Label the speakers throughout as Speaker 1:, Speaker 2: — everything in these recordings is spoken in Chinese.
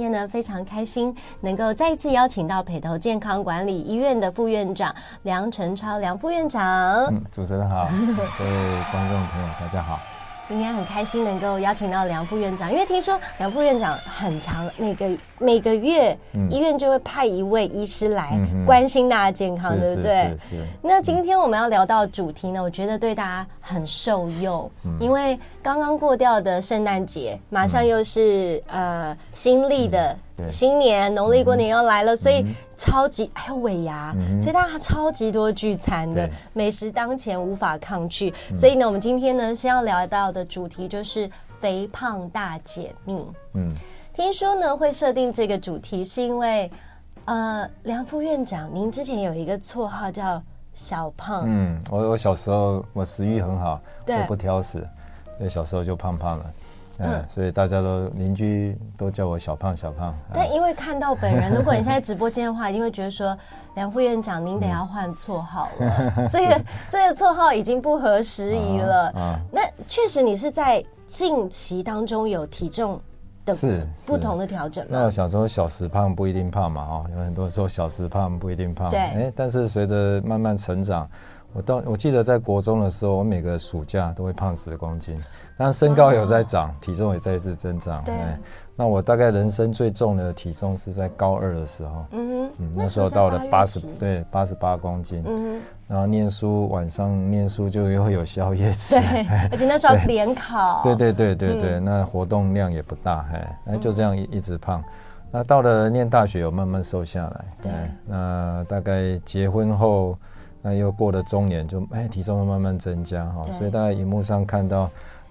Speaker 1: 天呢非常开心能够再一次邀请到北投健康管理医院的副院长梁成超梁副院长。
Speaker 2: 嗯，主持人好，各位观众朋友大家好。
Speaker 1: 今天很开心能够邀请到梁副院长，因为听说梁副院长很长，每个每个月医院就会派一位医师来关心大家健康，嗯、对不对？那今天我们要聊到的主题呢，我觉得对大家很受用，嗯、因为刚刚过掉的圣诞节，马上又是、嗯、呃新历的。新年农历过年要来了，所以超级还有尾牙，所以大家超级多聚餐的美食当前无法抗拒。所以呢，我们今天呢，先要聊到的主题就是肥胖大解密。嗯，听说呢会设定这个主题，是因为呃，梁副院长，您之前有一个绰号叫小胖。嗯，
Speaker 2: 我我小时候我食欲很好，我，不挑食，所以小时候就胖胖了。嗯，所以大家都邻居都叫我小胖小胖。
Speaker 1: 但因为看到本人，如果你现在直播间的话，一定会觉得说，梁副院长，您得要换绰号了。这个这个绰号已经不合时宜了。啊，那确实你是在近期当中有体重的是不同的调整。
Speaker 2: 那我想说，小时胖不一定胖嘛，哦，有很多人说小时胖不一定胖。对。哎，但是随着慢慢成长，我到我记得在国中的时候，我每个暑假都会胖十公斤。但身高有在长，体重也在一直增长。对，那我大概人生最重的体重是在高二的时候。嗯嗯，那时候到了八十，对，八十八公斤。嗯，然后念书，晚上念书就又会有宵夜吃。
Speaker 1: 对，而且那时候联考。
Speaker 2: 对对对对对，那活动量也不大，哎，那就这样一一直胖。那到了念大学，有慢慢瘦下来。对，那大概结婚后，那又过了中年，就哎体重会慢慢增加哈。所以大家荧幕上看到。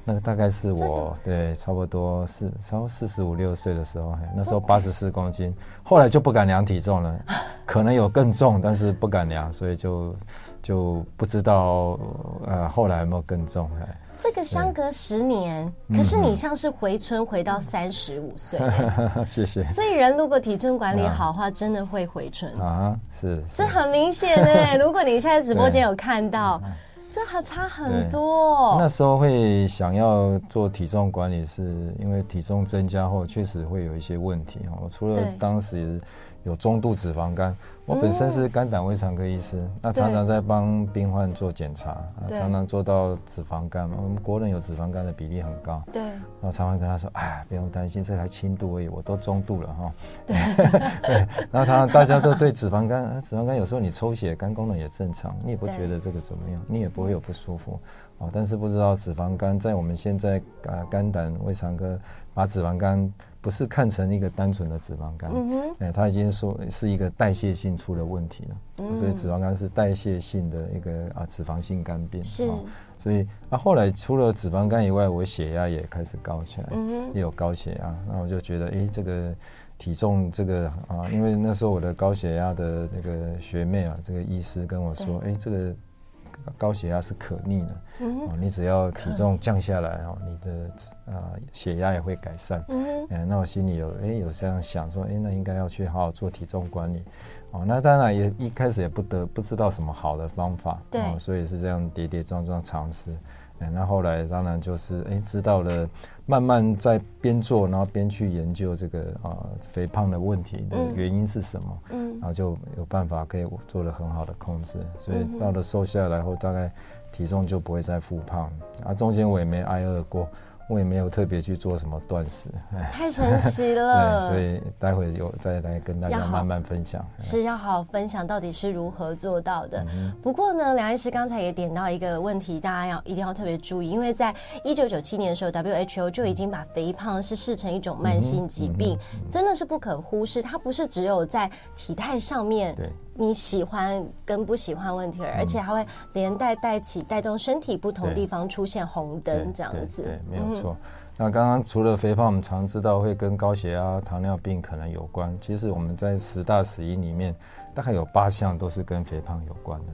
Speaker 2: 那个大概是我对，差不多四，差不多四十五六岁的时候，那时候八十四公斤，后来就不敢量体重了，可能有更重，但是不敢量，所以就就不知道呃后来有没有更重。
Speaker 1: 这个相隔十年，可是你像是回春回到三十五岁，
Speaker 2: 谢谢。
Speaker 1: 所以人如果体重管理好的话，真的会回春
Speaker 2: 啊，是，
Speaker 1: 这很明显哎。如果你现在直播间有看到。这还差很多。
Speaker 2: 那时候会想要做体重管理，是因为体重增加后确实会有一些问题哦。除了当时有中度脂肪肝。我本身是肝胆胃肠科医师，那常常在帮病患做检查，常常做到脂肪肝嘛。我们国人有脂肪肝的比例很高，对。然后常常跟他说：“哎，不用担心，这才轻度而已，我都中度了哈。”对。对。然后常常大家都对脂肪肝，脂肪肝有时候你抽血，肝功能也正常，你也不觉得这个怎么样，你也不会有不舒服。哦，但是不知道脂肪肝在我们现在啊肝胆胃肠科把脂肪肝。不是看成一个单纯的脂肪肝，哎，它已经说是一个代谢性出了问题了，嗯，所以脂肪肝是代谢性的一个啊脂肪性肝病，是，所以啊后来除了脂肪肝以外，我血压也开始高起来，嗯，也有高血压，那我就觉得，哎，这个体重这个啊，因为那时候我的高血压的那个学妹啊，这个医师跟我说，哎，这个。高血压是可逆的，嗯、哦，你只要体重降下来哦，你的啊、呃、血压也会改善。嗯，哎，那我心里有哎有这样想说，哎，那应该要去好好做体重管理。哦，那当然也一开始也不得不知道什么好的方法，对，哦、所以是这样跌跌撞撞尝试。哎，那后来当然就是哎知道了。慢慢在边做，然后边去研究这个啊、呃、肥胖的问题的原因是什么，嗯，然后就有办法可以做了很好的控制，所以到了瘦下来后，大概体重就不会再复胖，啊，中间我也没挨饿过。我也没有特别去做什么断食，
Speaker 1: 太神奇了。
Speaker 2: 对，所以待会有再来跟大家慢慢分享。
Speaker 1: 是要好好分享到底是如何做到的。嗯、不过呢，梁医师刚才也点到一个问题，大家要一定要特别注意，因为在一九九七年的时候，WHO 就已经把肥胖是视成一种慢性疾病，嗯嗯嗯、真的是不可忽视。它不是只有在体态上面。对。你喜欢跟不喜欢问题，而且还会连带带起带动身体不同地方出现红灯这样子。
Speaker 2: 对，没有错。那刚刚除了肥胖，我们常知道会跟高血压、糖尿病可能有关。其实我们在十大死因里面，大概有八项都是跟肥胖有关的。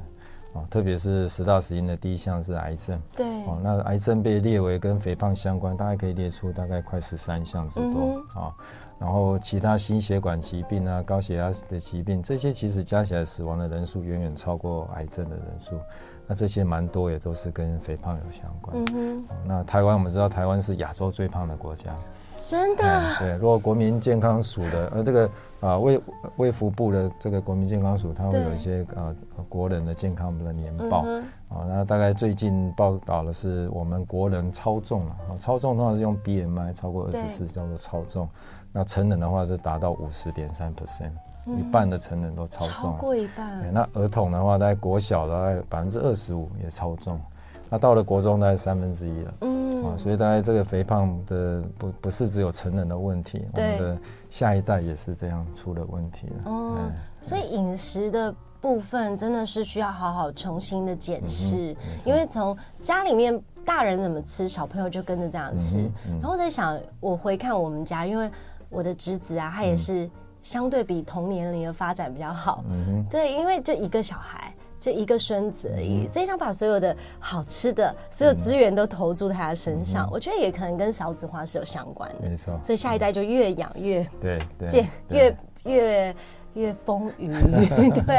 Speaker 2: 特别是十大死因的第一项是癌症。对。哦，那癌症被列为跟肥胖相关，大概可以列出大概快十三项之多啊。然后其他心血管疾病啊、高血压的疾病，这些其实加起来死亡的人数远远超过癌症的人数。那这些蛮多也都是跟肥胖有相关。嗯哼。那台湾我们知道，台湾是亚洲最胖的国家。
Speaker 1: 真的、
Speaker 2: 嗯？对。如果国民健康署的呃这个啊卫卫福部的这个国民健康署，它会有一些呃国人的健康的年报。嗯啊，那大概最近报道的是我们国人超重了啊，超重通常是用 BMI 超过二十四叫做超重。那成人的话是达到五十点三 percent。一半的成人都超重，超
Speaker 1: 过一半。
Speaker 2: 那儿童的话，大概国小大概百分之二十五也超重，那到了国中大概三分之一了。嗯，啊，所以大概这个肥胖的不不是只有成人的问题，我们的下一代也是这样出了问题了。哦，
Speaker 1: 所以饮食的部分真的是需要好好重新的检视，因为从家里面大人怎么吃，小朋友就跟着这样吃。然后在想，我回看我们家，因为我的侄子啊，他也是。相对比同年龄的发展比较好，嗯，对，因为就一个小孩，就一个孙子而已，嗯、所以他把所有的好吃的所有资源都投注在他身上，嗯、我觉得也可能跟少子化是有相关的，没错，所以下一代就越养越
Speaker 2: 对，
Speaker 1: 健越越越丰腴，对。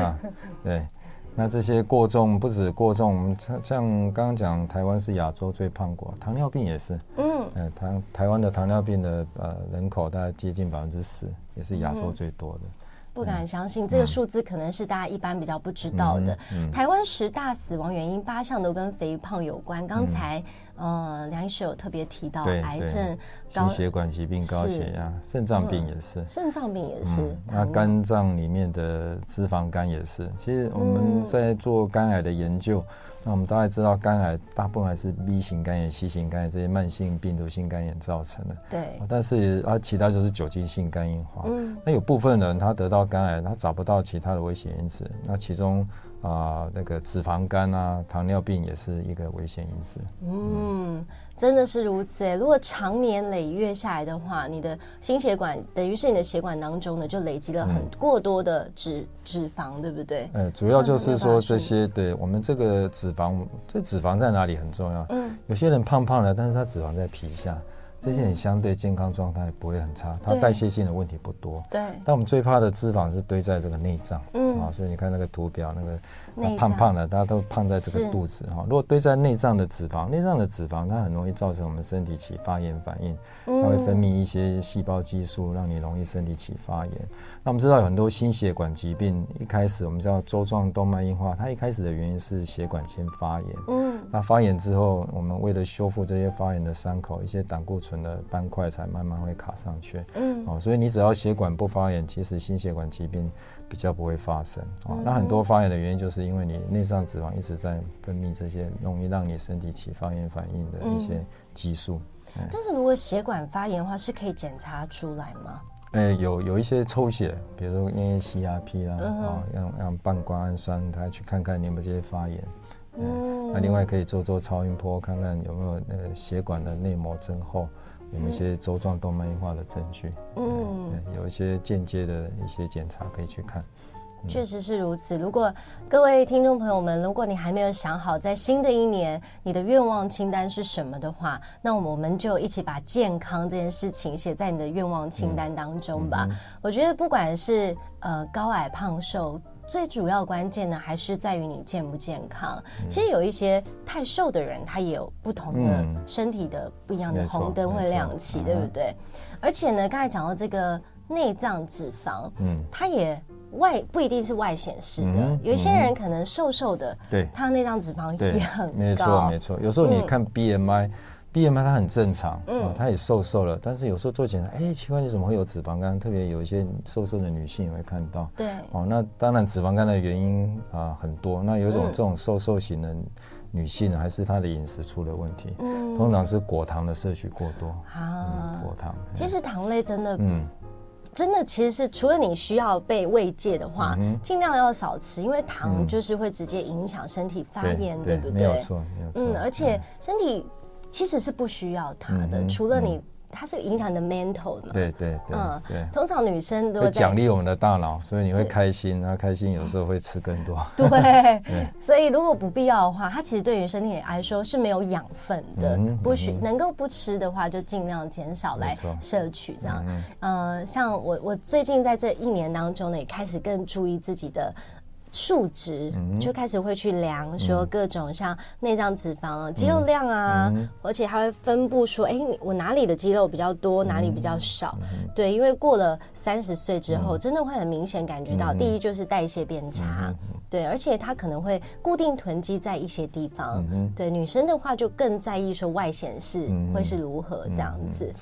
Speaker 1: 啊，
Speaker 2: 对。那这些过重不止过重，像像刚刚讲，台湾是亚洲最胖国，糖尿病也是。嗯，呃，台台湾的糖尿病的呃人口大概接近百分之十，也是亚洲最多的。嗯
Speaker 1: 不敢相信，这个数字可能是大家一般比较不知道的。台湾十大死亡原因八项都跟肥胖有关。刚才、嗯、呃梁医师有特别提到癌症、
Speaker 2: 心血管疾病、高血压、肾脏病也是。
Speaker 1: 肾脏、嗯、病也是。嗯、
Speaker 2: 那肝脏里面的脂肪肝也是。其实我们在做肝癌的研究。那我们大概知道，肝癌大部分还是 B 型肝炎、C 型肝炎这些慢性病毒性肝炎造成的。
Speaker 1: 对。
Speaker 2: 但是啊，其他就是酒精性肝硬化。嗯。那有部分人他得到肝癌，他找不到其他的危险因子。那其中。啊，那个脂肪肝啊，糖尿病也是一个危险因子。
Speaker 1: 嗯，真的是如此。如果长年累月下来的话，你的心血管等于是你的血管当中呢，就累积了很过多的脂脂肪，对不对？
Speaker 2: 呃，主要就是说这些，对我们这个脂肪，这脂肪在哪里很重要。嗯，有些人胖胖的，但是他脂肪在皮下。这些人相对健康状态不会很差，它代谢性的问题不多。对。但我们最怕的脂肪是堆在这个内脏。嗯。啊，所以你看那个图表，那个胖胖的，大家都胖在这个肚子哈。如果堆在内脏的脂肪，内脏的脂肪它很容易造成我们身体起发炎反应，它会分泌一些细胞激素，让你容易身体起发炎。那我们知道有很多心血管疾病，一开始我们知道粥状动脉硬化，它一开始的原因是血管先发炎。嗯。那发炎之后，我们为了修复这些发炎的伤口，一些胆固醇。的斑块才慢慢会卡上去，嗯，哦，所以你只要血管不发炎，其实心血管疾病比较不会发生，哦，嗯、那很多发炎的原因就是因为你内脏脂肪一直在分泌这些容易让你身体起发炎反应的一些激素。
Speaker 1: 嗯、但是如果血管发炎的话，是可以检查出来吗？
Speaker 2: 哎、欸，有有一些抽血，比如说因为 CRP 啦，嗯、哼哦，让让半胱氨酸，他去看看你有没有这些发炎。嗯，那另外可以做做超音波，看看有没有那个血管的内膜增厚，有一些周状动脉硬化的证据。嗯，有一些间接的一些检查可以去看。
Speaker 1: 确实是如此。如果各位听众朋友们，如果你还没有想好在新的一年你的愿望清单是什么的话，那我们就一起把健康这件事情写在你的愿望清单当中吧。嗯嗯、我觉得不管是呃高矮胖瘦。最主要关键呢，还是在于你健不健康。其实有一些太瘦的人，他也有不同的身体的不一样的红灯会亮起，对不对？而且呢，刚才讲到这个内脏脂肪，嗯，它也外不一定是外显示的。有一些人可能瘦瘦的，对，他的内脏脂肪也很高。
Speaker 2: 没错，没错。有时候你看 BMI。BMI 它很正常，嗯，它也瘦瘦了，但是有时候做检查，哎，奇怪，你怎么会有脂肪肝？特别有一些瘦瘦的女性也会看到，
Speaker 1: 对，
Speaker 2: 哦，那当然脂肪肝的原因啊很多，那有一种这种瘦瘦型的女性，还是她的饮食出了问题，嗯，通常是果糖的摄取过多啊，果糖。
Speaker 1: 其实糖类真的，嗯，真的其实是除了你需要被慰藉的话，尽量要少吃，因为糖就是会直接影响身体发炎，对不对？
Speaker 2: 没有错，没有错，
Speaker 1: 嗯，而且身体。其实是不需要它的，除了你，它是影响你的 mental 嘛。
Speaker 2: 对对对，嗯，对。
Speaker 1: 通常女生都会
Speaker 2: 奖励我们的大脑，所以你会开心，然后开心有时候会吃更多。
Speaker 1: 对，所以如果不必要的话，它其实对于身体来说是没有养分的，不许能够不吃的话，就尽量减少来摄取这样。呃，像我我最近在这一年当中呢，也开始更注意自己的。数值就开始会去量，说各种像内脏脂肪、肌肉量啊，而且还会分布说，哎，我哪里的肌肉比较多，哪里比较少？对，因为过了三十岁之后，真的会很明显感觉到，第一就是代谢变差，对，而且它可能会固定囤积在一些地方。对，女生的话就更在意说外显示会是如何这样子。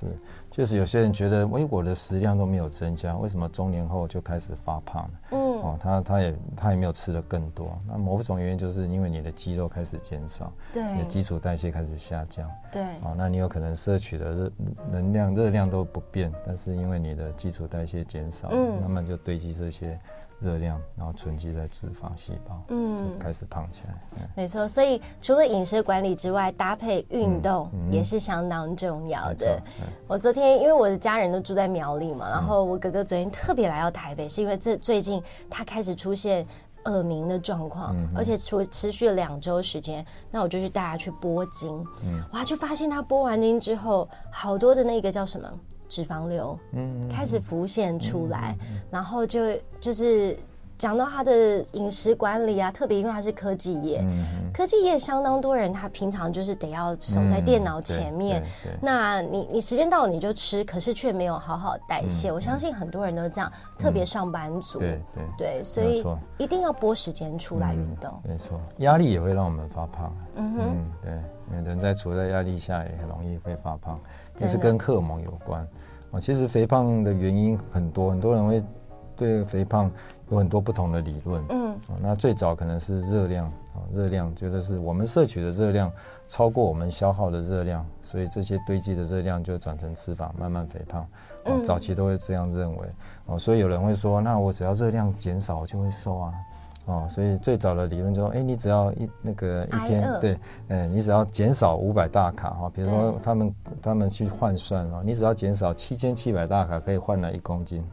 Speaker 2: 是，就是有些人觉得，我的食量都没有增加，为什么中年后就开始发胖了？嗯，哦，他他也他也没有吃的更多，那某种原因就是因为你的肌肉开始减少，对，你的基础代谢开始下降，对，哦，那你有可能摄取的热能量热量都不变，但是因为你的基础代谢减少，嗯，慢慢就堆积这些。热量，然后存积在脂肪细胞，嗯，开始胖起来。
Speaker 1: 没错，所以除了饮食管理之外，搭配运动也是相当重要的。我昨天因为我的家人都住在苗栗嘛，然后我哥哥昨天特别来到台北，是因为这最近他开始出现耳鸣的状况，而且持持续了两周时间，那我就去带他去拨筋，嗯哇，就发现他拨完筋之后，好多的那个叫什么？脂肪瘤，嗯，开始浮现出来，然后就就是讲到他的饮食管理啊，特别因为他是科技业，科技业相当多人，他平常就是得要守在电脑前面，嗯、那你你时间到了你就吃，可是却没有好好代谢。嗯、我相信很多人都这样，嗯、特别上班族，对对对，所以一定要拨时间出来运动。
Speaker 2: 没错，压力也会让我们发胖。嗯哼，嗯对，人在处在压力下也很容易会发胖。这是跟荷尔蒙有关，啊，其实肥胖的原因很多，很多人会对肥胖有很多不同的理论，嗯，那最早可能是热量，啊，热量觉得是我们摄取的热量超过我们消耗的热量，所以这些堆积的热量就转成脂肪，慢慢肥胖，啊，早期都会这样认为，哦，所以有人会说，那我只要热量减少，我就会瘦啊。哦，所以最早的理论就说，哎，你只要一那个一天，对，哎，你只要减少五百大卡哈，比如说他们他们去换算哦，你只要减少七千七百大卡，可以换来一公斤，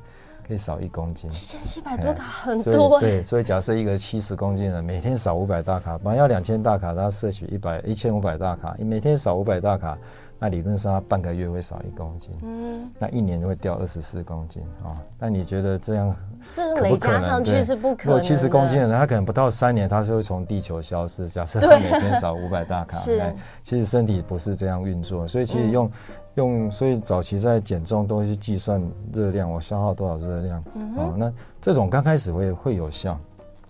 Speaker 2: 可以少一公斤。
Speaker 1: 七千七百多卡很多。
Speaker 2: 对，所以假设一个七十公斤的，每天少五百大卡，本来要两千大卡，他摄取一百一千五百大卡，你每天少五百大卡。那理论上，它半个月会少一公斤，嗯，那一年会掉二十四公斤啊。那你觉得这样
Speaker 1: 这累加上去是不可能？如果
Speaker 2: 七十公斤的人，他可能不到三年，他就会从地球消失。假设他每天少五百大卡，是，其实身体不是这样运作。所以其实用用，所以早期在减重都会去计算热量，我消耗多少热量啊？那这种刚开始会会有效，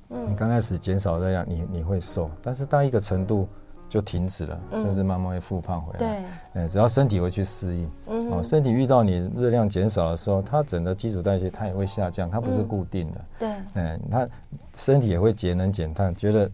Speaker 2: 你刚开始减少热量，你你会瘦，但是到一个程度。就停止了，甚至慢慢会复胖回来。对，哎，只要身体会去适应，哦，身体遇到你热量减少的时候，它整个基础代谢它也会下降，它不是固定的。对，哎，它身体也会节能减碳，觉得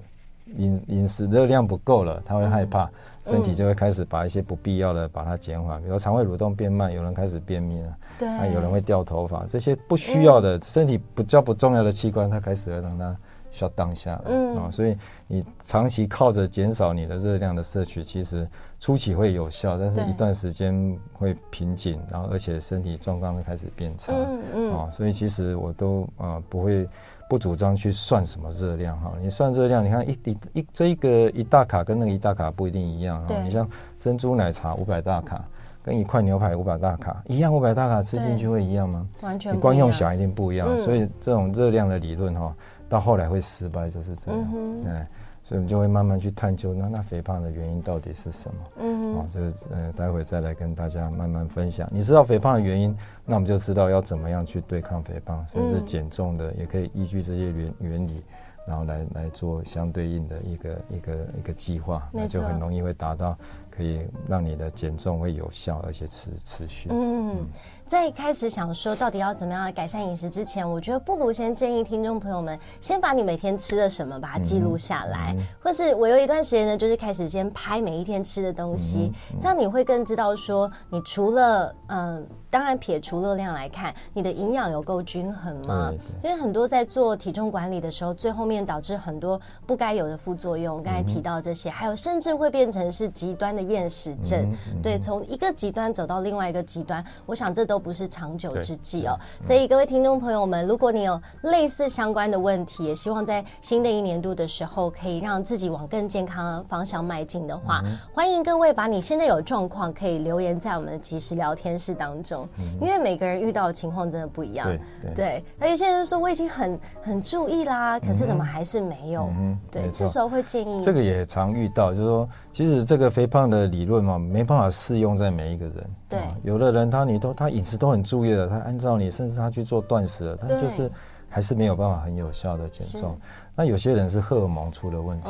Speaker 2: 饮饮食热量不够了，它会害怕，身体就会开始把一些不必要的把它减缓，比如肠胃蠕动变慢，有人开始便秘了，对，有人会掉头发，这些不需要的身体不叫不重要的器官，它开始会让它。需要当下啊，所以你长期靠着减少你的热量的摄取，其实初期会有效，但是一段时间会瓶颈，然后而且身体状况会开始变差，嗯嗯。啊，所以其实我都啊不会不主张去算什么热量哈，你算热量，你看一一一这一个一大卡跟那个一大卡不一定一样啊，你像珍珠奶茶五百大卡，跟一块牛排五百大卡一样，五百大卡吃进去会一样吗？完全，你光用想一定不一样，所以这种热量的理论哈。到后来会失败，就是这样。嗯所以我们就会慢慢去探究，那那肥胖的原因到底是什么？嗯哼，啊，这个呃，待会再来跟大家慢慢分享。你知道肥胖的原因，那我们就知道要怎么样去对抗肥胖，甚至减重的也可以依据这些原原理，然后来来做相对应的一个一个一个计划，那就很容易会达到可以让你的减重会有效，而且持持续。嗯。嗯在开始想说到底要怎么样来改善饮食之前，我觉得不如先建议听众朋友们先把你每天吃的什么把它记录下来，或是我有一段时间呢，就是开始先拍每一天吃的东西，这样你会更知道说，你除了嗯。呃当然，撇除热量来看，你的营养有够均衡吗？因为很多在做体重管理的时候，最后面导致很多不该有的副作用。刚才提到这些，还有甚至会变成是极端的
Speaker 1: 厌食症。对，从一个极端走到另外一个极端，我想这都不是长久之计哦。所以各位听众朋友们，如果你有类似相关的问题，也希望在新的一年度的时候，可以让自己往更健康的方向迈进的话，欢迎各位把你现在有状况可以留言在我们的即时聊天室当中，因为每个人遇到的情况真的不一样。对，而有些人说我已经很很注意啦，可是怎么还是没有？对，这时候会建议。
Speaker 2: 这个也常遇到，就是说，其实这个肥胖的理论嘛，没办法适用在每一个人。
Speaker 1: 对，
Speaker 2: 有的人他你都他饮食都很注意的，他按照你，甚至他去做断食了，他就是还是没有办法很有效的减重。那有些人是荷尔蒙出了问题，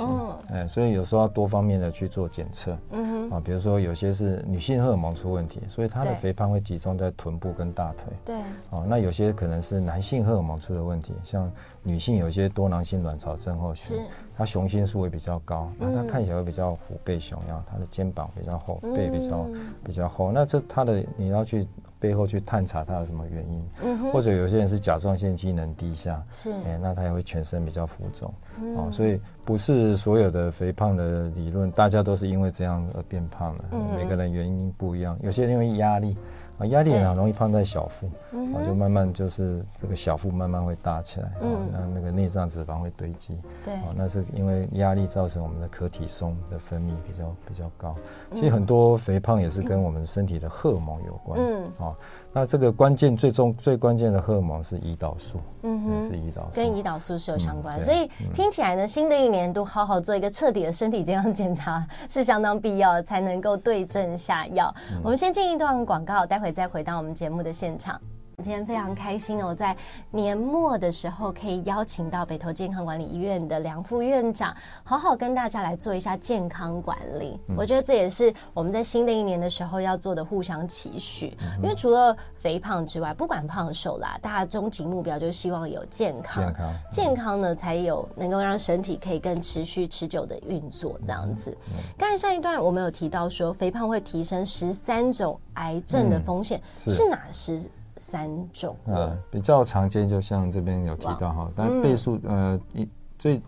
Speaker 2: 哎，所以有时候要多方面的去做检测。嗯哼，啊，比如说有些是女性荷尔蒙出问题，所以她的肥胖会集中在臀部跟大腿。
Speaker 1: 对，
Speaker 2: 哦，那有些可能是男性荷尔蒙出了问题，像女性有些多囊性卵巢症候群，她雄性素会比较高，那她看起来会比较虎背熊腰，她的肩膀比较厚，背比较比较厚。那这她的你要去。背后去探查他有什么原因，嗯、或者有些人是甲状腺机能低下，
Speaker 1: 是，
Speaker 2: 欸、那他也会全身比较浮肿，嗯。哦，所以不是所有的肥胖的理论，大家都是因为这样而变胖的，嗯、每个人原因不一样，有些人因为压力。啊，压力很容易胖在小腹，啊，就慢慢就是这个小腹慢慢会大起来，啊，那那个内脏脂肪会堆积，对，啊，那是因为压力造成我们的可体松的分泌比较比较高。其实很多肥胖也是跟我们身体的荷尔蒙有关，嗯，啊，那这个关键最终最关键的荷尔蒙是胰岛素，嗯哼，是胰岛素，
Speaker 1: 跟胰岛素是有相关，所以听起来呢，新的一年都好好做一个彻底的身体健康检查是相当必要的，才能够对症下药。我们先进一段广告，待会。再回到我们节目的现场，今天非常开心哦，在年末的时候可以邀请到北投健康管理医院的梁副院长，好好跟大家来做一下健康管理。我觉得这也是我们在新的一年的时候要做的互相期许。因为除了肥胖之外，不管胖瘦啦，大家终极目标就是希望有健康，健康，健康呢才有能够让身体可以更持续持久的运作这样子。刚才上一段我们有提到说，肥胖会提升十三种癌症的风险，是哪十三种？
Speaker 2: 呃，比较常见，就像这边有提到哈，但倍数呃一最。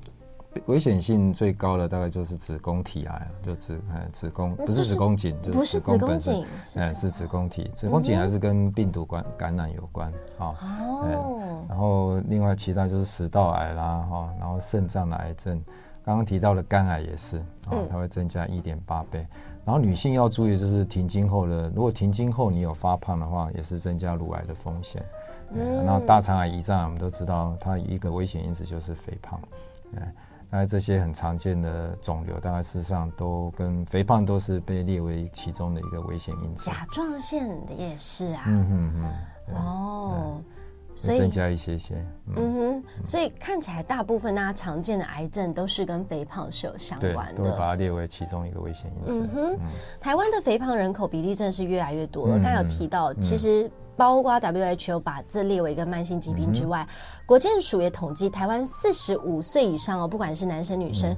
Speaker 2: 危险性最高的大概就是子宫体癌，就子哎子宫不是子宫颈，就是子宫本身，哎是子宫体，子宫颈还是跟病毒感感染有关啊。哦。然后另外其他就是食道癌啦哈，然后肾脏的癌症，刚刚提到的肝癌也是啊，它会增加一点八倍。然后女性要注意就是停经后的，如果停经后你有发胖的话，也是增加乳癌的风险。嗯。然后大肠癌、胰脏癌我们都知道，它一个危险因子就是肥胖，哎。那这些很常见的肿瘤，大概事实上都跟肥胖都是被列为其中的一个危险因子。
Speaker 1: 甲状腺也是啊。
Speaker 2: 嗯嗯嗯。哦，所以增加一些些。
Speaker 1: 嗯，嗯哼，所以看起来大部分大家常见的癌症都是跟肥胖是有相关的。
Speaker 2: 对，都把它列为其中一个危险因素。
Speaker 1: 嗯哼，嗯台湾的肥胖人口比例真的是越来越多了。刚、嗯、有提到，其实。包括 WHO 把这列为一个慢性疾病之外，嗯、国健署也统计台湾四十五岁以上哦，不管是男生女生，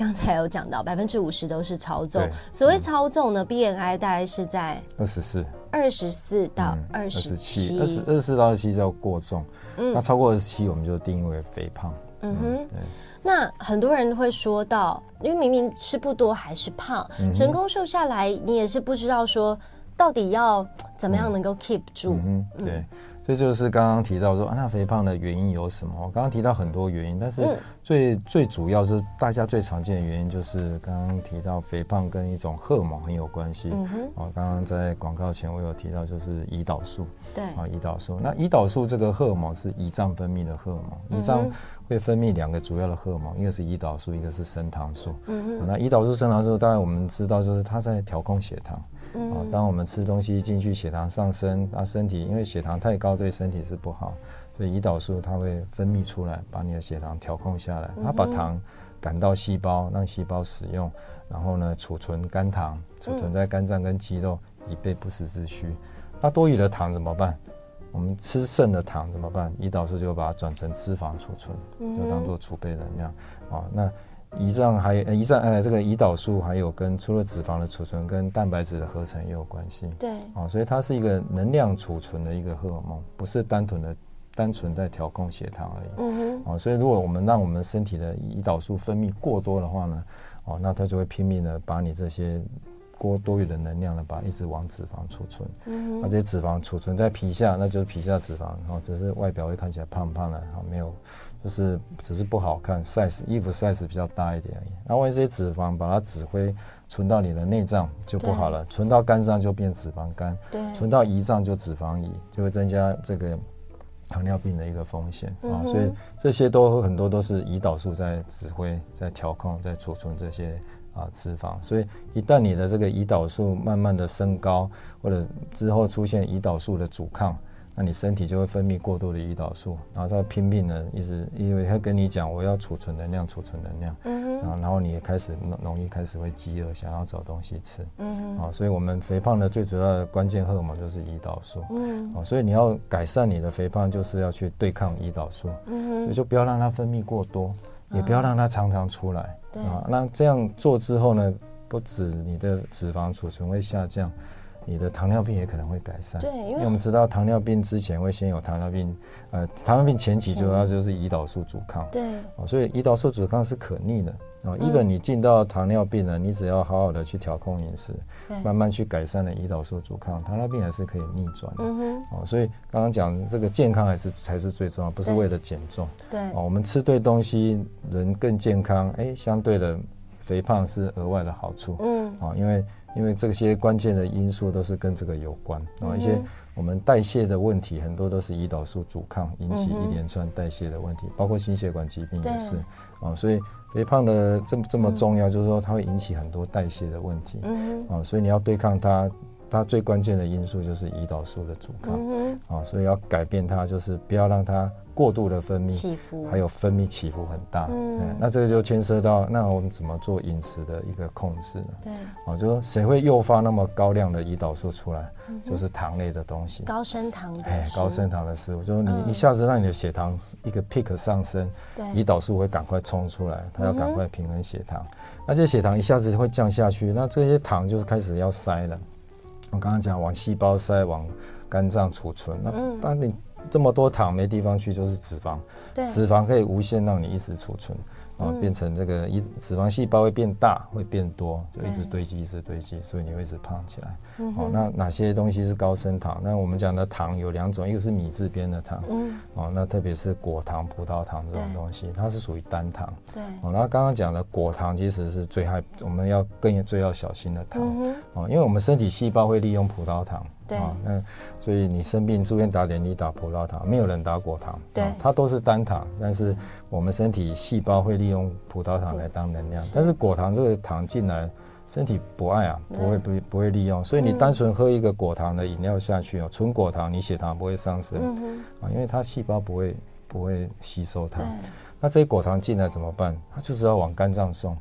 Speaker 1: 刚、嗯、才有讲到百分之五十都是超重。所谓超重呢、嗯、，BMI 大概是在
Speaker 2: 二十四，
Speaker 1: 二十四到二十七，
Speaker 2: 二十二十四到二十七叫过重，嗯，那超过二十七我们就定义为肥胖。
Speaker 1: 嗯哼，对。那很多人会说到，因为明明吃不多还是胖，嗯、成功瘦下来，你也是不知道说。到底要怎么样能够 keep 住？
Speaker 2: 嗯，对，这就是刚刚提到说啊，那肥胖的原因有什么？我刚刚提到很多原因，但是最最主要是大家最常见的原因就是刚刚提到肥胖跟一种荷尔蒙很有关系。嗯哼，哦，刚刚在广告前我有提到就是胰岛素。
Speaker 1: 对，
Speaker 2: 啊，胰岛素。那胰岛素这个荷尔蒙是胰脏分泌的荷尔蒙，胰脏会分泌两个主要的荷尔蒙，一个是胰岛素，一个是升糖素。嗯哼，那胰岛素、升糖素，当然我们知道就是它在调控血糖。啊，当我们吃东西进去，血糖上升，那身体因为血糖太高对身体是不好，所以胰岛素它会分泌出来，把你的血糖调控下来，它把糖赶到细胞，让细胞使用，然后呢储存肝糖，储存在肝脏跟肌肉，以备不时之需。那多余的糖怎么办？我们吃剩的糖怎么办？胰岛素就把它转成脂肪储存，就当做储备能量。啊，那。胰脏还有胰脏呃，这个胰岛素还有跟除了脂肪的储存跟蛋白质的合成也有关系。
Speaker 1: 对，
Speaker 2: 哦，所以它是一个能量储存的一个荷尔蒙，不是单纯的单纯在调控血糖而已。嗯哼。哦，所以如果我们让我们身体的胰岛素分泌过多的话呢，哦，那它就会拼命的把你这些过多余的能量呢，把一直往脂肪储存。嗯，那这些脂肪储存在皮下，那就是皮下脂肪，然哦，只是外表会看起来胖胖的，哦，没有，就是只是不好看，size 衣服 size 比较大一点而已。那万一这些脂肪把它指挥存到你的内脏就不好了，存到肝脏就变脂肪肝，对，存到胰脏就脂肪胰，就会增加这个。糖尿病的一个风险啊，所以这些都很多都是胰岛素在指挥、在调控、在储存这些啊脂肪。所以一旦你的这个胰岛素慢慢的升高，或者之后出现胰岛素的阻抗。那你身体就会分泌过多的胰岛素，然后它拼命的一直，因为它跟你讲我要储存能量，储存能量，嗯哼，然后然后你也开始容易开始会饥饿，想要找东西吃，嗯哼，啊，所以我们肥胖的最主要的关键荷尔蒙就是胰岛素，嗯，啊，所以你要改善你的肥胖，就是要去对抗胰岛素，嗯哼，所以就不要让它分泌过多，也不要让它常常出来，对，啊，那这样做之后呢，不止你的脂肪储存会下降。你的糖尿病也可能会改善，对，因为我们知道糖尿病之前会先有糖尿病，呃，糖尿病前期主要就是胰岛素阻抗，对，哦，所以胰岛素阻抗是可逆的，哦，一本你进到糖尿病了，你只要好好的去调控饮食，慢慢去改善了胰岛素阻抗，糖尿病还是可以逆转的，嗯哼，哦，所以刚刚讲这个健康还是才是最重要，不是为了减重，对，哦，我们吃对东西，人更健康，哎，相对的肥胖是额外的好处，嗯，哦，因为。因为这些关键的因素都是跟这个有关，然后一些我们代谢的问题，很多都是胰岛素阻抗引起一连串代谢的问题，包括心血管疾病也是，啊，所以肥胖的这么这么重要，就是说它会引起很多代谢的问题，啊，所以你要对抗它，它最关键的因素就是胰岛素的阻抗，啊，所以要改变它，就是不要让它。过度的分泌起伏，还有分泌起伏很大，嗯，那这个就牵涉到那我们怎么做饮食的一个控制呢？对，哦，就说谁会诱发那么高量的胰岛素出来？就是糖类的东西，高升糖的，哎，高升糖的食物，就是你一下子让你的血糖一个 peak 上升，对，胰岛素会赶快冲出来，它要赶快平衡血糖，那这些血糖一下子会降下去，那这些糖就是开始要塞了。我刚刚讲往细胞塞，往肝脏储存，那当你。这么多糖没地方去，就是脂肪。对，脂肪可以无限让你一直储存。啊，变成这个一脂肪细胞会变大，会变多，就一直堆积，一直堆积，所以你会一直胖起来。哦，那哪些东西是高升糖？那我们讲的糖有两种，一个是米字边的糖，嗯，哦，那特别是果糖、葡萄糖这种东西，它是属于单糖。对，哦，那刚刚讲的果糖其实是最害，我们要更最要小心的糖。哦，因为我们身体细胞会利用葡萄糖。对，那所以你生病住院打点滴打葡萄糖，没有人打果糖。对，它都是单糖，但是我们身体细胞会利用葡萄糖来当能量，但是果糖这个糖进来，身体不爱啊，不会不不会利用，所以你单纯喝一个果糖的饮料下去哦，纯果糖你血糖不会上升啊，因为它细胞不会不会吸收它。那这些果糖进来怎么办？它就只要往肝脏送，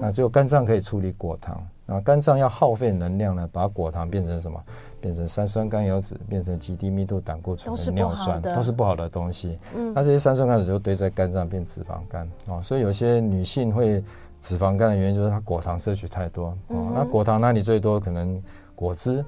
Speaker 2: 那只有肝脏可以处理果糖。然后肝脏要耗费能量呢，把果糖变成什么？变成三酸甘油酯，变成极低密度胆固醇的尿酸，都是不好的东西。嗯，那这些三酸甘油酯就堆在肝脏变脂肪肝哦。所以有些女性会脂肪肝的原因就是她果糖摄取太多哦。那果糖哪里最多？可能果汁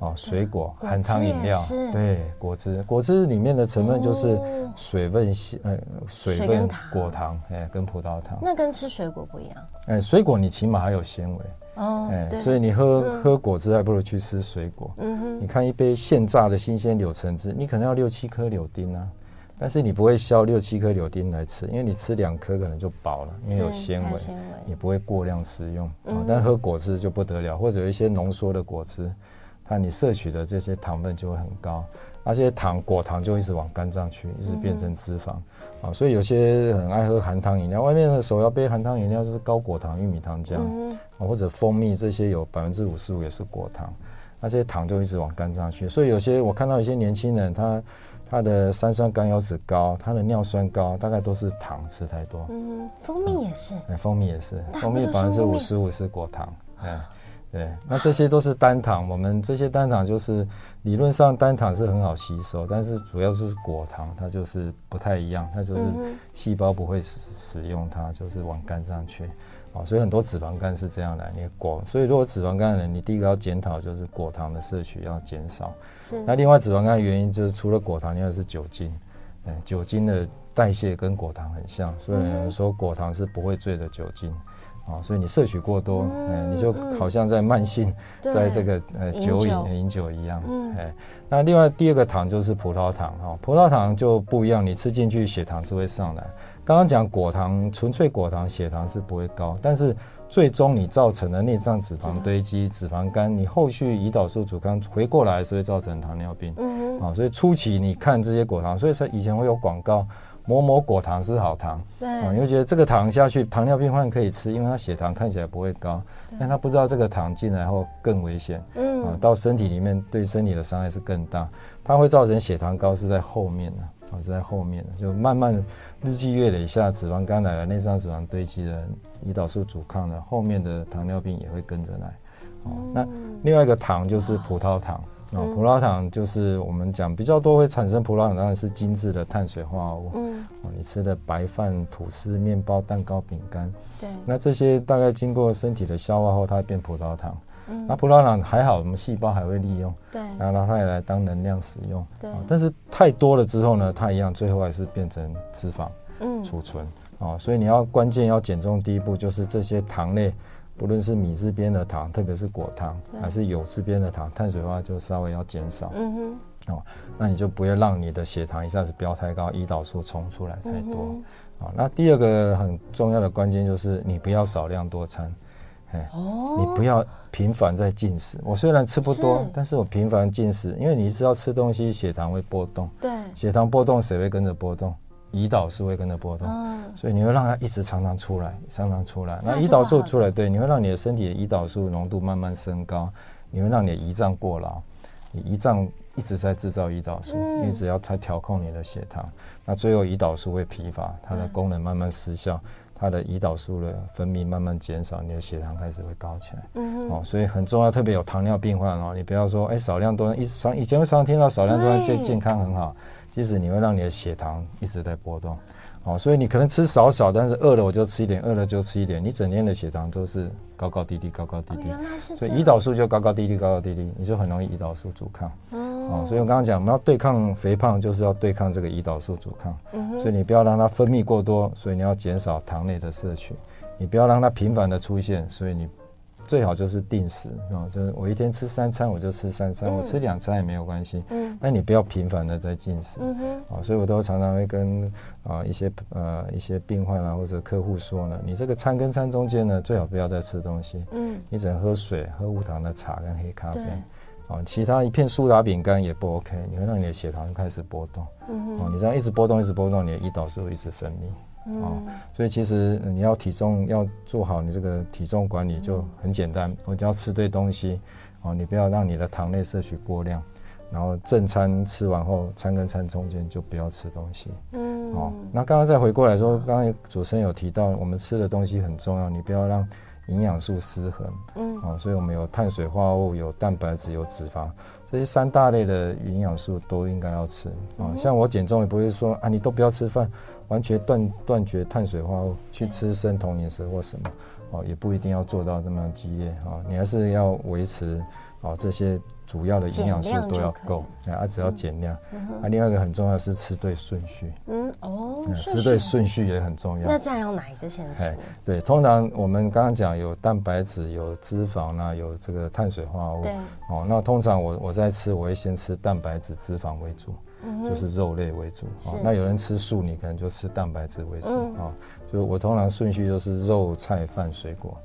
Speaker 2: 哦，水果、含糖饮料，对，果汁，果汁里面的成分就是水分呃，水分果糖，哎，跟葡萄糖。
Speaker 1: 那跟吃水果不一样？
Speaker 2: 哎，水果你起码还有纤维。哦，哎，所以你喝喝果汁还不如去吃水果。嗯哼，你看一杯现榨的新鲜柳橙汁，你可能要六七颗柳丁啊，但是你不会削六七颗柳丁来吃，因为你吃两颗可能就饱了，因为有纤维，你不会过量食用。哦，但喝果汁就不得了，或者有一些浓缩的果汁，它你摄取的这些糖分就会很高。那些糖果糖就一直往肝脏去，一直变成脂肪，啊、嗯，所以有些很爱喝含糖饮料，外面的手摇杯含糖饮料就是高果糖玉米糖浆，啊、嗯，或者蜂蜜这些有百分之五十五也是果糖，那些糖就一直往肝脏去，所以有些我看到一些年轻人，他他的三酸甘油脂高，他的尿酸高，大概都是糖吃太多。嗯，
Speaker 1: 蜂蜜也是，
Speaker 2: 哎，蜂蜜也是，蜂蜜百分之五十五是果糖，哎。对，那这些都是单糖，我们这些单糖就是理论上单糖是很好吸收，但是主要是果糖，它就是不太一样，它就是细胞不会使使用它，就是往肝上去，啊，所以很多脂肪肝是这样来，你果，所以如果脂肪肝的人，你第一个要检讨就是果糖的摄取要减少，是。那另外脂肪肝的原因就是除了果糖，另外是酒精，嗯，酒精的代谢跟果糖很像，所以有人说果糖是不会醉的酒精。啊，所以你摄取过多，哎，你就好像在慢性，在这个呃酒饮饮酒一样，哎，那另外第二个糖就是葡萄糖哈，葡萄糖就不一样，你吃进去血糖是会上来。刚刚讲果糖，纯粹果糖血糖是不会高，但是最终你造成的内脏脂肪堆积、脂肪肝，你后续胰岛素阻抗回过来是会造成糖尿病，嗯啊，所以初期你看这些果糖，所以说以前会有广告。某某果糖是好糖，对，啊，你会觉得这个糖下去，糖尿病患可以吃，因为它血糖看起来不会高，但他不知道这个糖进来后更危险，嗯，啊，到身体里面对身体的伤害是更大，它会造成血糖高是在后面的，啊，是在后面的，就慢慢日积月累下，脂肪肝来了，内脏脂肪堆积了，胰岛素阻抗了，后面的糖尿病也会跟着来，哦，那另外一个糖就是葡萄糖。哦，葡萄糖就是我们讲比较多会产生葡萄糖，当然是精致的碳水化合物。嗯，哦，你吃的白饭、吐司、面包、蛋糕、饼干，对，那这些大概经过身体的消化后，它会变葡萄糖。嗯，那葡萄糖还好，我们细胞还会利用。对，然后它也来当能量使用。对，但是太多了之后呢，它一样最后还是变成脂肪，嗯，储存。哦，所以你要关键要减重，第一步就是这些糖类。不论是米字边的糖，特别是果糖，还是油字边的糖，碳水化就稍微要减少。嗯哼，哦，那你就不要让你的血糖一下子飙太高，胰岛素冲出来太多。嗯、哦，那第二个很重要的关键就是你不要少量多餐。哎，哦，你不要频繁在进食。我虽然吃不多，是但是我频繁进食，因为你知道吃东西血糖会波动。对，血糖波动，谁会跟着波动？胰岛素会跟着波动，嗯、所以你会让它一直常常出来，常常出来。那胰岛素出来，对，你会让你的身体的胰岛素浓度慢慢升高，你会让你的胰脏过劳，你胰脏一直在制造胰岛素，嗯、一直要它调控你的血糖，那最后胰岛素会疲乏，它的功能慢慢失效，它的胰岛素的分泌慢慢减少，你的血糖开始会高起来。嗯哼哦，所以很重要，特别有糖尿病患哦，你不要说哎、欸、少量多，一常以前会常常听到少量多健健康很好。其实你会让你的血糖一直在波动，哦，所以你可能吃少少，但是饿了我就吃一点，饿了就吃一点，你整天的血糖都是高高低低，高高低低，所以胰岛素就高高低低，高高低低，你就很容易胰岛素阻抗。哦，所以我刚刚讲，我们要对抗肥胖，就是要对抗这个胰岛素阻抗。嗯所以你不要让它分泌过多，所以你要减少糖类的摄取，你不要让它频繁的出现，所以你。最好就是定时啊，就是我一天吃三餐，我就吃三餐，嗯、我吃两餐也没有关系。嗯，但你不要频繁的在进食。嗯哼，啊，所以我都常常会跟啊一些呃一些病患啊或者客户说呢，你这个餐跟餐中间呢，最好不要再吃东西。嗯，你只能喝水，喝无糖的茶跟黑咖啡。对啊，其他一片苏打饼干也不 OK，你会让你的血糖开始波动。嗯哼，啊，你这样一直波动，一直波动，你的胰岛素会一直分泌。哦，所以其实你要体重要做好，你这个体重管理就很简单，我只要吃对东西，哦，你不要让你的糖类摄取过量，然后正餐吃完后，餐跟餐中间就不要吃东西。嗯，哦，那刚刚再回过来说，刚刚主持人有提到，我们吃的东西很重要，你不要让营养素失衡。嗯，哦，所以我们有碳水化合物，有蛋白质，有脂肪。这些三大类的营养素都应该要吃啊，像我减重也不会说啊，你都不要吃饭，完全断断绝碳水化合物去吃生酮饮食或什么哦，也不一定要做到那么激烈啊，你还是要维持哦这些。主要的营养素都要够，啊，只要减量。啊，另外一个很重要是吃对顺序。嗯哦，吃对顺序也很重要。
Speaker 1: 那这样要哪一个先吃？
Speaker 2: 对，通常我们刚刚讲有蛋白质、有脂肪啊，有这个碳水化合物。对。哦，那通常我我在吃，我会先吃蛋白质、脂肪为主，就是肉类为主。哦，那有人吃素，你可能就吃蛋白质为主。哦，就我通常顺序就是肉、菜、饭、水果。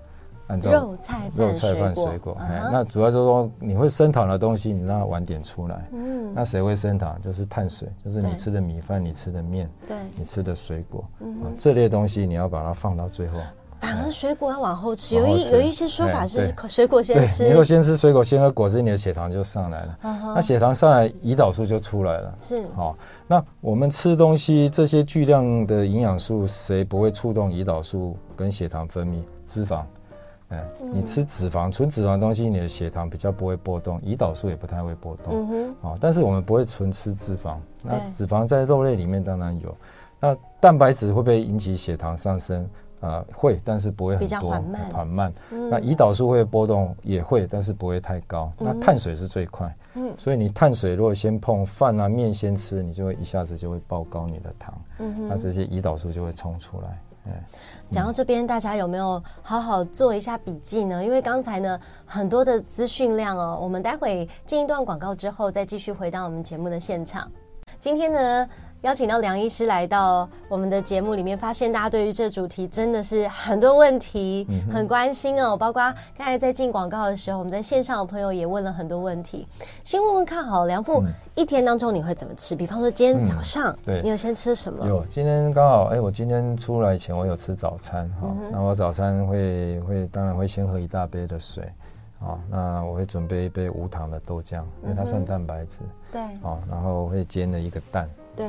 Speaker 2: 按照
Speaker 1: 肉菜
Speaker 2: 肉菜饭水果，哎，那主要就是说你会升糖的东西，你让它晚点出来。嗯，那谁会升糖？就是碳水，就是你吃的米饭、你吃的面、对，你吃的水果，嗯，这类东西你要把它放到最后。
Speaker 1: 反而水果要往后吃，有一有一些说法是水果先吃。
Speaker 2: 你如果先吃水果，先喝果汁，你的血糖就上来了。那血糖上来，胰岛素就出来了。是，好，那我们吃东西这些巨量的营养素，谁不会触动胰岛素跟血糖分泌？脂肪。哎，你吃脂肪、纯脂肪的东西，你的血糖比较不会波动，胰岛素也不太会波动。嗯哼。啊，但是我们不会纯吃脂肪，那脂肪在肉类里面当然有。那蛋白质会不会引起血糖上升？啊，会，但是不会很多，缓慢。缓慢。那胰岛素会波动，也会，但是不会太高。那碳水是最快。嗯。所以你碳水如果先碰饭啊面先吃，你就会一下子就会爆高你的糖。嗯哼。那这些胰岛素就会冲出来。
Speaker 1: 讲到这边，大家有没有好好做一下笔记呢？因为刚才呢，很多的资讯量哦，我们待会进一段广告之后，再继续回到我们节目的现场。今天呢，邀请到梁医师来到我们的节目里面，发现大家对于这主题真的是很多问题，很关心哦。包括刚才在进广告的时候，我们在线上的朋友也问了很多问题。先问问看好，梁父、嗯、一天当中你会怎么吃？比方说今天早上，嗯、对你有先吃什么？
Speaker 2: 有，今天刚好，哎，我今天出来前我有吃早餐哈。那、嗯、我早餐会会当然会先喝一大杯的水，啊，那我会准备一杯无糖的豆浆，因为它算蛋白质。对，哦，然后会煎了一个蛋。对，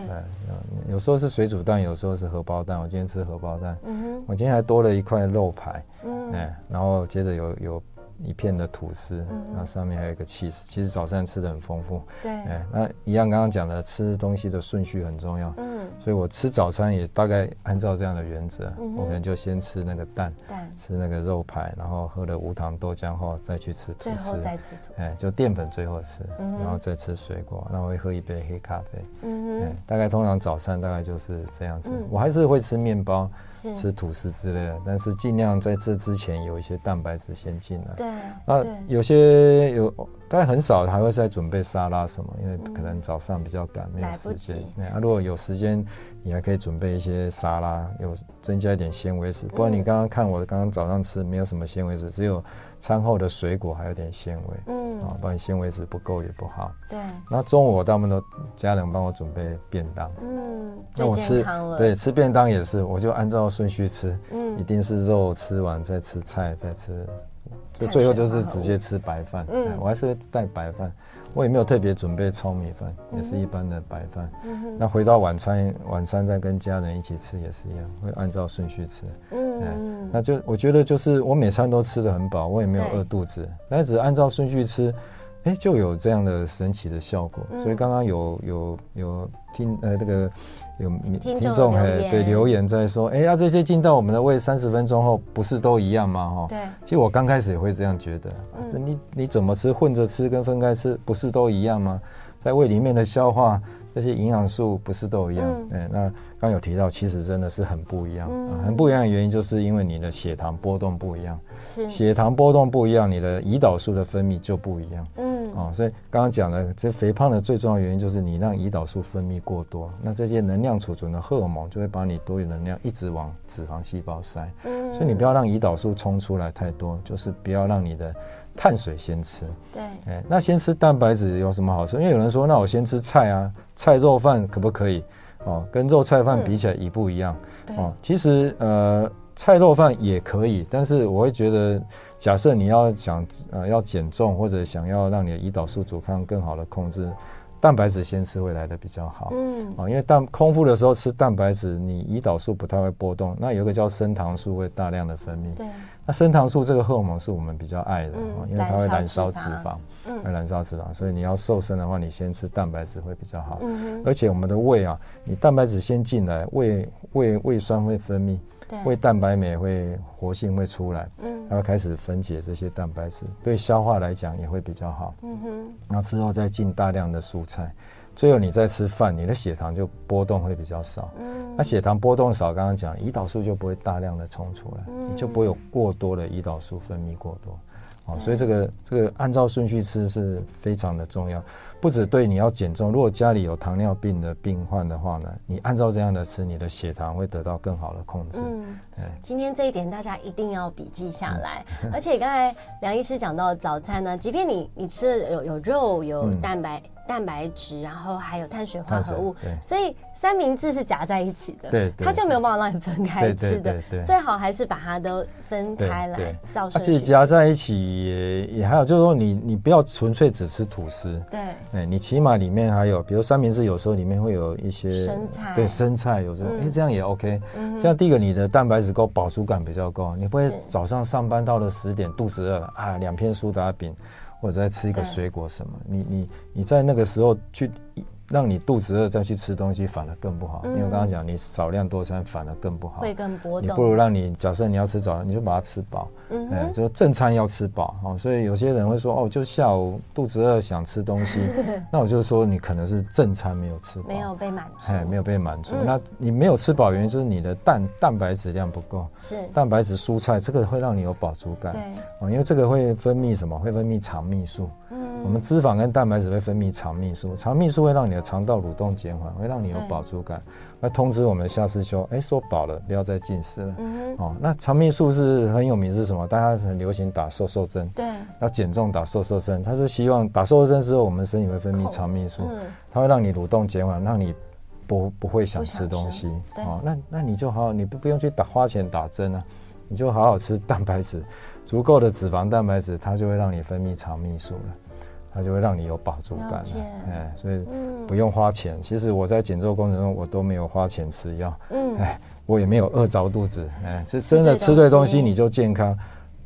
Speaker 2: 有时候是水煮蛋，有时候是荷包蛋。我今天吃荷包蛋。嗯哼，我今天还多了一块肉排。嗯，哎，然后接着有有。一片的吐司，那、嗯、上面还有一个 cheese。其实早餐吃的很丰富。对，哎，那一样刚刚讲的吃东西的顺序很重要。嗯，所以我吃早餐也大概按照这样的原则。嗯，我可能就先吃那个蛋，蛋吃那个肉排，然后喝了无糖豆浆后再去吃吐司。最
Speaker 1: 后再吃吐司。哎，
Speaker 2: 就淀粉最后吃，嗯、然后再吃水果，那我会喝一杯黑咖啡。嗯哼，大概通常早餐大概就是这样子。嗯、我还是会吃面包。吃吐司之类的，但是尽量在这之前有一些蛋白质先进来。对，那有些有，大概很少还会再准备沙拉什么，因为可能早上比较赶，没有时间。那、啊、如果有时间，你还可以准备一些沙拉，有增加一点纤维质。不然你刚刚看我刚刚早上吃没有什么纤维质，只有餐后的水果还有点纤维。嗯，啊，不然纤维质不够也不好。对。那中午我大部分都家人帮我准备便当。嗯，那我吃对吃便当也是，我就按照顺序吃。嗯，一定是肉吃完再吃菜再吃，就最后就是直接吃白饭。嗯，我还是会带白饭。我也没有特别准备糙米饭，也是一般的白饭。嗯、那回到晚餐，晚餐再跟家人一起吃也是一样，会按照顺序吃。嗯，那就我觉得就是我每餐都吃的很饱，我也没有饿肚子，那只按照顺序吃。哎，就有这样的神奇的效果，嗯、所以刚刚有有有听呃这个有听众哎对留言在说，哎呀、啊、这些进到我们的胃三十分钟后不是都一样吗？哈，对，其实我刚开始也会这样觉得，嗯、你你怎么吃混着吃跟分开吃不是都一样吗？在胃里面的消化。这些营养素不是都一样？嗯，欸、那刚有提到，其实真的是很不一样。嗯、啊，很不一样的原因，就是因为你的血糖波动不一样。是，血糖波动不一样，你的胰岛素的分泌就不一样。嗯，啊，所以刚刚讲了这肥胖的最重要原因，就是你让胰岛素分泌过多，那这些能量储存的荷尔蒙就会把你多余能量一直往脂肪细胞塞。嗯，所以你不要让胰岛素冲出来太多，就是不要让你的。碳水先吃，对，哎，那先吃蛋白质有什么好处？因为有人说，那我先吃菜啊，菜肉饭可不可以？哦，跟肉菜饭比起来，一不一样？对哦，其实呃，菜肉饭也可以，但是我会觉得，假设你要想呃要减重或者想要让你的胰岛素阻抗更好的控制，蛋白质先吃会来的比较好。嗯，啊，因为蛋空腹的时候吃蛋白质，你胰岛素不太会波动，那有一个叫升糖素会大量的分泌。对。那升糖素这个荷尔蒙是我们比较爱的，嗯、因为它会燃烧脂肪，嗯、会燃烧脂肪，所以你要瘦身的话，你先吃蛋白质会比较好。嗯、哼而且我们的胃啊，你蛋白质先进来，胃胃胃酸会分泌，胃蛋白酶会活性会出来，嗯，然后开始分解这些蛋白质，对消化来讲也会比较好。嗯哼，然后之后再进大量的蔬菜。最后你再吃饭，你的血糖就波动会比较少。嗯，那血糖波动少，刚刚讲胰岛素就不会大量的冲出来，嗯、你就不会有过多的胰岛素分泌过多。哦，所以这个这个按照顺序吃是非常的重要，不止对你要减重，如果家里有糖尿病的病患的话呢，你按照这样的吃，你的血糖会得到更好的控制。嗯，对
Speaker 1: 今天这一点大家一定要笔记下来。嗯、而且刚才梁医师讲到早餐呢，即便你你吃的有有肉有蛋白。嗯蛋白质，然后还有碳水化合物，所以三明治是夹在一起的，对，它就没有办法让你分开吃的，最好还是把它都分开来。照顺序。
Speaker 2: 而且夹在一起也也还有，就是说你你不要纯粹只吃吐司，对，哎，你起码里面还有，比如三明治有时候里面会有一些生菜，对，生菜有时候，哎，这样也 OK，这样第一个你的蛋白质够，饱足感比较够，你不会早上上班到了十点肚子饿了啊，两片苏打饼。或者再吃一个水果什么，你你你在那个时候去让你肚子饿再去吃东西，反而更不好。因为我刚刚讲，你少量多餐反而更不好，
Speaker 1: 会更波动。
Speaker 2: 你不如让你假设你要吃早餐，你就把它吃饱，嗯，哎，就正餐要吃饱。哦，所以有些人会说，哦，就下午肚子饿想吃东西，那我就说你可能是正餐没有吃饱，
Speaker 1: 没有被满足，
Speaker 2: 哎，没有被满足。那你没有吃饱，原因就是你的蛋蛋白质量不够，
Speaker 1: 是
Speaker 2: 蛋白质蔬菜这个会让你有饱足感，对，哦，因为这个会分泌什么？会分泌肠泌素。我们脂肪跟蛋白质会分泌肠泌素，肠泌素会让你的肠道蠕动减缓，会让你有饱足感，会通知我们下视丘，哎，说饱了，不要再进食了。嗯、哦，那肠泌素是很有名是什么？大家很流行打瘦瘦针，对，要减重打瘦瘦针，他是希望打瘦瘦针之后，我们身体会分泌肠泌素，嗯、它会让你蠕动减缓，让你不不会想吃东西。哦，那那你就好好，你不不用去打花钱打针啊，你就好好吃蛋白质，足够的脂肪蛋白质，它就会让你分泌肠泌素了。它就会让你有饱足感，哎，所以不用花钱。其实我在减重过程中，我都没有花钱吃药，嗯，哎，我也没有饿着肚子，哎，是真的吃对东西你就健康，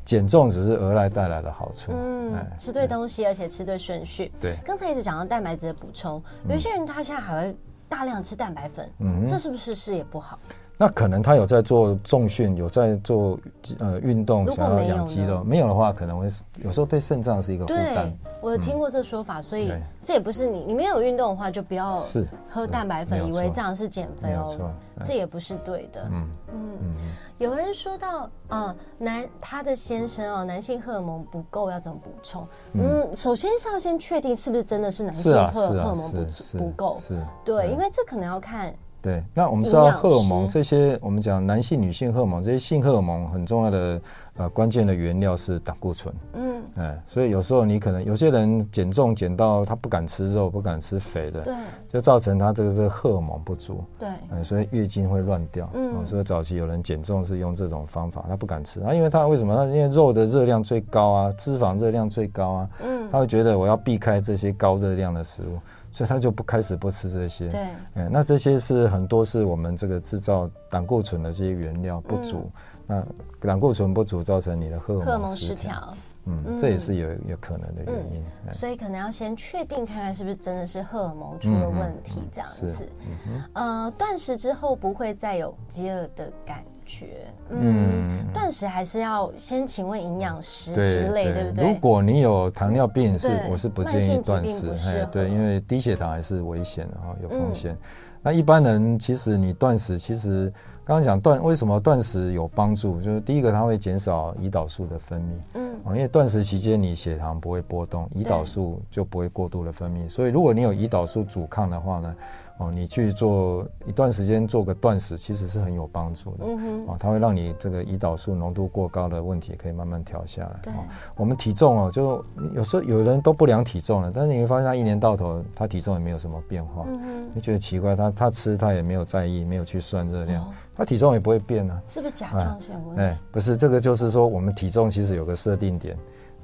Speaker 2: 减重只是额外带来的好处，嗯，
Speaker 1: 吃对东西，而且吃对顺序。
Speaker 2: 对，
Speaker 1: 刚才一直讲到蛋白质的补充，有一些人他现在还会大量吃蛋白粉，嗯，这是不是事也不好？
Speaker 2: 那可能他有在做重训，有在做呃运动，想要养肌肉。没有的话，可能会有时候对肾脏是一个负担。
Speaker 1: 我有听过这说法，所以这也不是你你没有运动的话就不要喝蛋白粉，以为这样是减肥哦，这也不是对的。嗯。嗯，有人说到啊，男他的先生哦，男性荷尔蒙不够要怎么补充？嗯，首先是要先确定是不是真的是男性荷荷尔蒙不不够，是，对，因为这可能要看。
Speaker 2: 对，那我们知道荷尔蒙这些，我们讲男性、女性荷尔蒙这些性荷尔蒙很重要的呃关键的原料是胆固醇。嗯，哎，所以有时候你可能有些人减重减到他不敢吃肉、不敢吃肥的，对，就造成他这个是荷尔蒙不足。对，哎，所以月经会乱掉。嗯，所以早期有人减重是用这种方法，他不敢吃啊，因为他为什么？他因为肉的热量最高啊，脂肪热量最高啊。嗯，他会觉得我要避开这些高热量的食物。所以他就不开始不吃这些，对，嗯，那这些是很多是我们这个制造胆固醇的这些原料不足，嗯、那胆固醇不足造成你的荷尔蒙失调，嗯，嗯，这也是有有可能的原因，嗯。嗯、
Speaker 1: 所以可能要先确定看看是不是真的是荷尔蒙出了问题这样子，嗯嗯、呃，断食之后不会再有饥饿的感觉。嗯，断食还是要先请问营养师之类，对。不对？
Speaker 2: 如果你有糖尿病，是我是不建议断食，对，因为低血糖还是危险的哈，有风险。那一般人其实你断食，其实刚刚讲断为什么断食有帮助，就是第一个它会减少胰岛素的分泌，嗯，因为断食期间你血糖不会波动，胰岛素就不会过度的分泌，所以如果你有胰岛素阻抗的话呢，哦，你去做一段时间做个断食，其实是很有帮助的。嗯哼，哦，它会让你这个胰岛素浓度过高的问题可以慢慢调下来。对，我们体重哦，就有时候有人都不量体重了，但是你会发现他一年到头他体重也没有什么变化。嗯哼，你觉得奇怪，他他吃他也没有在意，没有去算热量，他体重也不会变啊。
Speaker 1: 是不是甲状腺问题？
Speaker 2: 哎，不是，这个就是说我们体重其实有个设定点。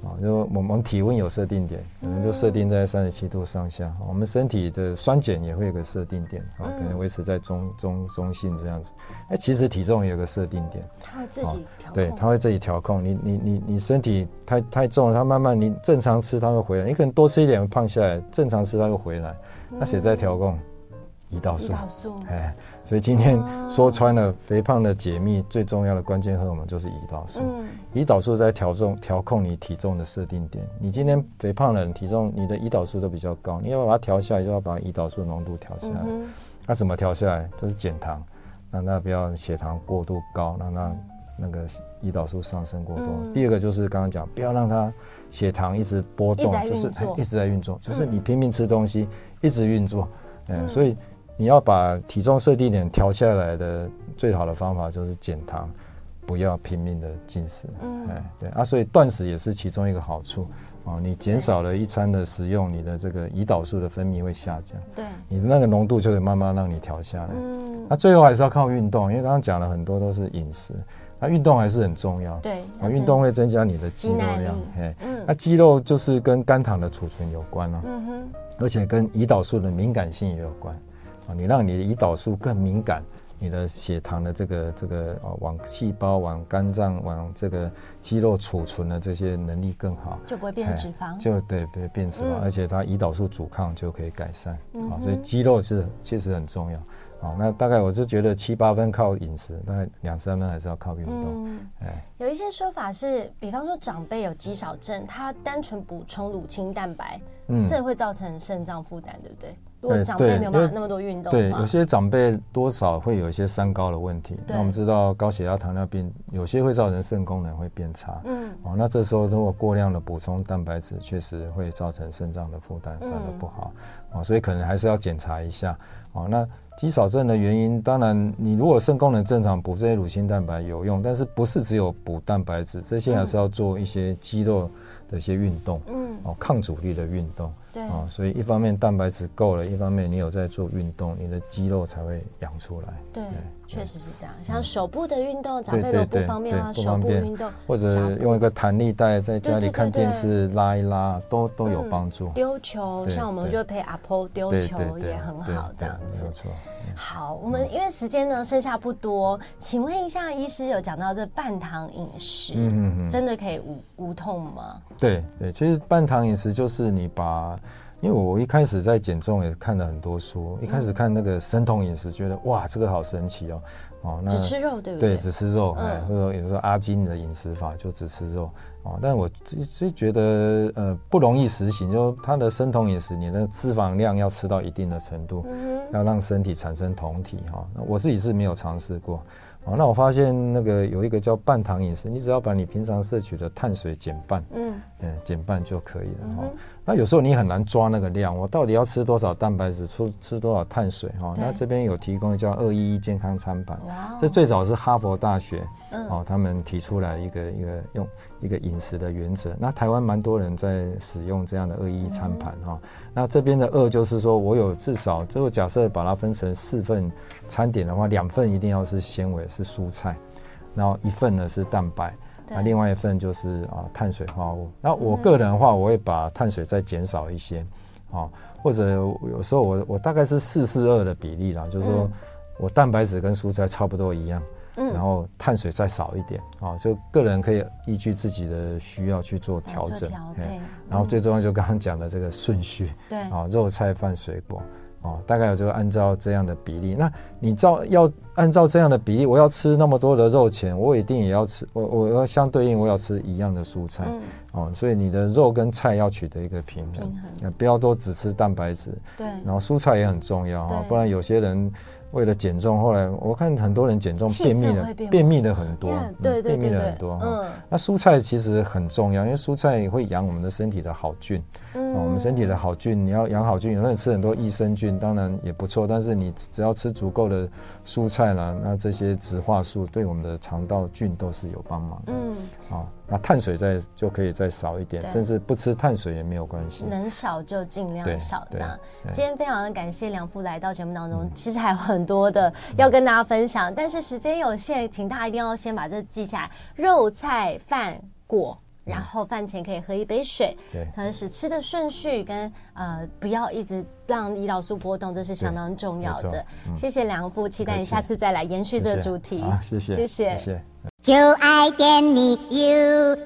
Speaker 2: 啊，就我们体温有设定点，可能就设定在三十七度上下。我们身体的酸碱也会有个设定点，啊，可能维持在中中中性这样子。哎，其实体重也有个设定点，
Speaker 1: 它会自己调控。
Speaker 2: 对，它会自己调控。你你你你身体太太重了，它慢慢你正常吃它会回来。你可能多吃一点胖下来，正常吃它会回来。那谁在调控？胰岛素。胰岛素。哎。所以今天说穿了，肥胖的解密最重要的关键荷尔蒙就是胰岛素。胰岛素在调重调控你体重的设定点。你今天肥胖的人体重，你的胰岛素都比较高，你要把它调下来，就要把胰岛素浓度调下来。那怎么调下来？就是减糖，让它不要血糖过度高，让它那个胰岛素上升过多。第二个就是刚刚讲，不要让它血糖一直波动，就是一直在运作，就是你拼命吃东西，一直运作。嗯，所以。你要把体重设定点调下来的最好的方法就是减糖，不要拼命的进食。嗯，哎，对啊，所以断食也是其中一个好处哦。你减少了一餐的食用，你的这个胰岛素的分泌会下降。对，你的那个浓度就会慢慢让你调下来。嗯，那最后还是要靠运动，因为刚刚讲了很多都是饮食，那运动还是很重要。对，啊，运动会增加你的肌肉量。哎，嗯，那肌肉就是跟肝糖的储存有关啊。嗯哼，而且跟胰岛素的敏感性也有关。你让你的胰岛素更敏感，你的血糖的这个这个啊往细胞、往肝脏、往这个肌肉储存的这些能力更好，
Speaker 1: 就不会变脂肪，
Speaker 2: 就对不会变脂肪，嗯、而且它胰岛素阻抗就可以改善啊、嗯哼，所以肌肉是确实很重要。好，那大概我就觉得七八分靠饮食，大概两三分还是要靠运动。嗯，
Speaker 1: 哎，有一些说法是，比方说长辈有肌少症，他单纯补充乳清蛋白，嗯，这会造成肾脏负担，对不对？如果长辈没有办法那么多运动，
Speaker 2: 对，有些长辈多少会有一些三高的问题。那我们知道高血压、糖尿病有些会造成肾功能会变差。嗯，哦，那这时候如果过量的补充蛋白质，确实会造成肾脏的负担，反而不好。哦，所以可能还是要检查一下。哦，那。肌少症的原因，当然，你如果肾功能正常，补这些乳清蛋白有用，但是不是只有补蛋白质，这些还是要做一些肌肉的一些运动，嗯，哦，抗阻力的运动。对。啊，所以一方面蛋白质够了，一方面你有在做运动，你的肌肉才会养出来。
Speaker 1: 对，确实是这样。像手部的运动，长辈都不方便啊，手部运动
Speaker 2: 或者用一个弹力带在家里看电视拉一拉，都都有帮助。
Speaker 1: 丢球，像我们就陪阿婆丢球也很好，这样子。好，我们因为时间呢剩下不多，请问一下，医师有讲到这半糖饮食，真的可以无无痛吗？
Speaker 2: 对对，其实半糖饮食就是你把。因为我一开始在减重也看了很多书，一开始看那个生酮饮食，觉得哇，这个好神奇哦，哦，
Speaker 1: 那只吃肉对不对？
Speaker 2: 对，只吃肉，哎，或者有时候阿金的饮食法就只吃肉，哦，但我就觉得呃不容易实行，就它的生酮饮食，你的脂肪量要吃到一定的程度，嗯要让身体产生酮体哈，那我自己是没有尝试过。哦，那我发现那个有一个叫半糖饮食，你只要把你平常摄取的碳水减半，嗯，嗯，减半就可以了哈。那有时候你很难抓那个量，我到底要吃多少蛋白质，吃吃多少碳水哈？对那这边有提供叫二一一健康餐盘，这最早是哈佛大学，嗯、哦，他们提出来一个一个用一个饮食的原则。那台湾蛮多人在使用这样的二一一餐盘哈。嗯、那这边的二就是说我有至少，最后假设把它分成四份。餐点的话，两份一定要是纤维，是蔬菜，然后一份呢是蛋白，那另外一份就是啊碳水化合物。那我个人的话，我会把碳水再减少一些，啊，或者有时候我我大概是四四二的比例啦，就是说我蛋白质跟蔬菜差不多一样，嗯，然后碳水再少一点，啊，就个人可以依据自己的需要去做调整，对，然后最重要就刚刚讲的这个顺序，对，啊，肉菜饭水果。哦，大概我就按照这样的比例。那你照要按照这样的比例，我要吃那么多的肉钱，我一定也要吃，我我要相对应我要吃一样的蔬菜。嗯、哦，所以你的肉跟菜要取得一个平衡，平衡不要都只吃蛋白质。对，然后蔬菜也很重要哈，对不然有些人。为了减重，后来我看很多人减重便秘了，便秘了很多，对对对，便秘了很多。嗯，那蔬菜其实很重要，因为蔬菜会养我们的身体的好菌。嗯，我们身体的好菌，你要养好菌，有的人吃很多益生菌，当然也不错。但是你只要吃足够的蔬菜啦，那这些植化素对我们的肠道菌都是有帮忙的。嗯，好。那碳水再就可以再少一点，甚至不吃碳水也没有关系，
Speaker 1: 能少就尽量少这样。今天非常的感谢梁父来到节目当中，嗯、其实还有很多的要跟大家分享，嗯、但是时间有限，请大家一定要先把这记下来：肉菜饭果，然后饭前可以喝一杯水，对同时吃的顺序跟呃不要一直让胰岛素波动，这是相当重要的。谢谢梁富，期待你下次再来延续这个主题。谢谢，谢谢。就爱点你 UFO。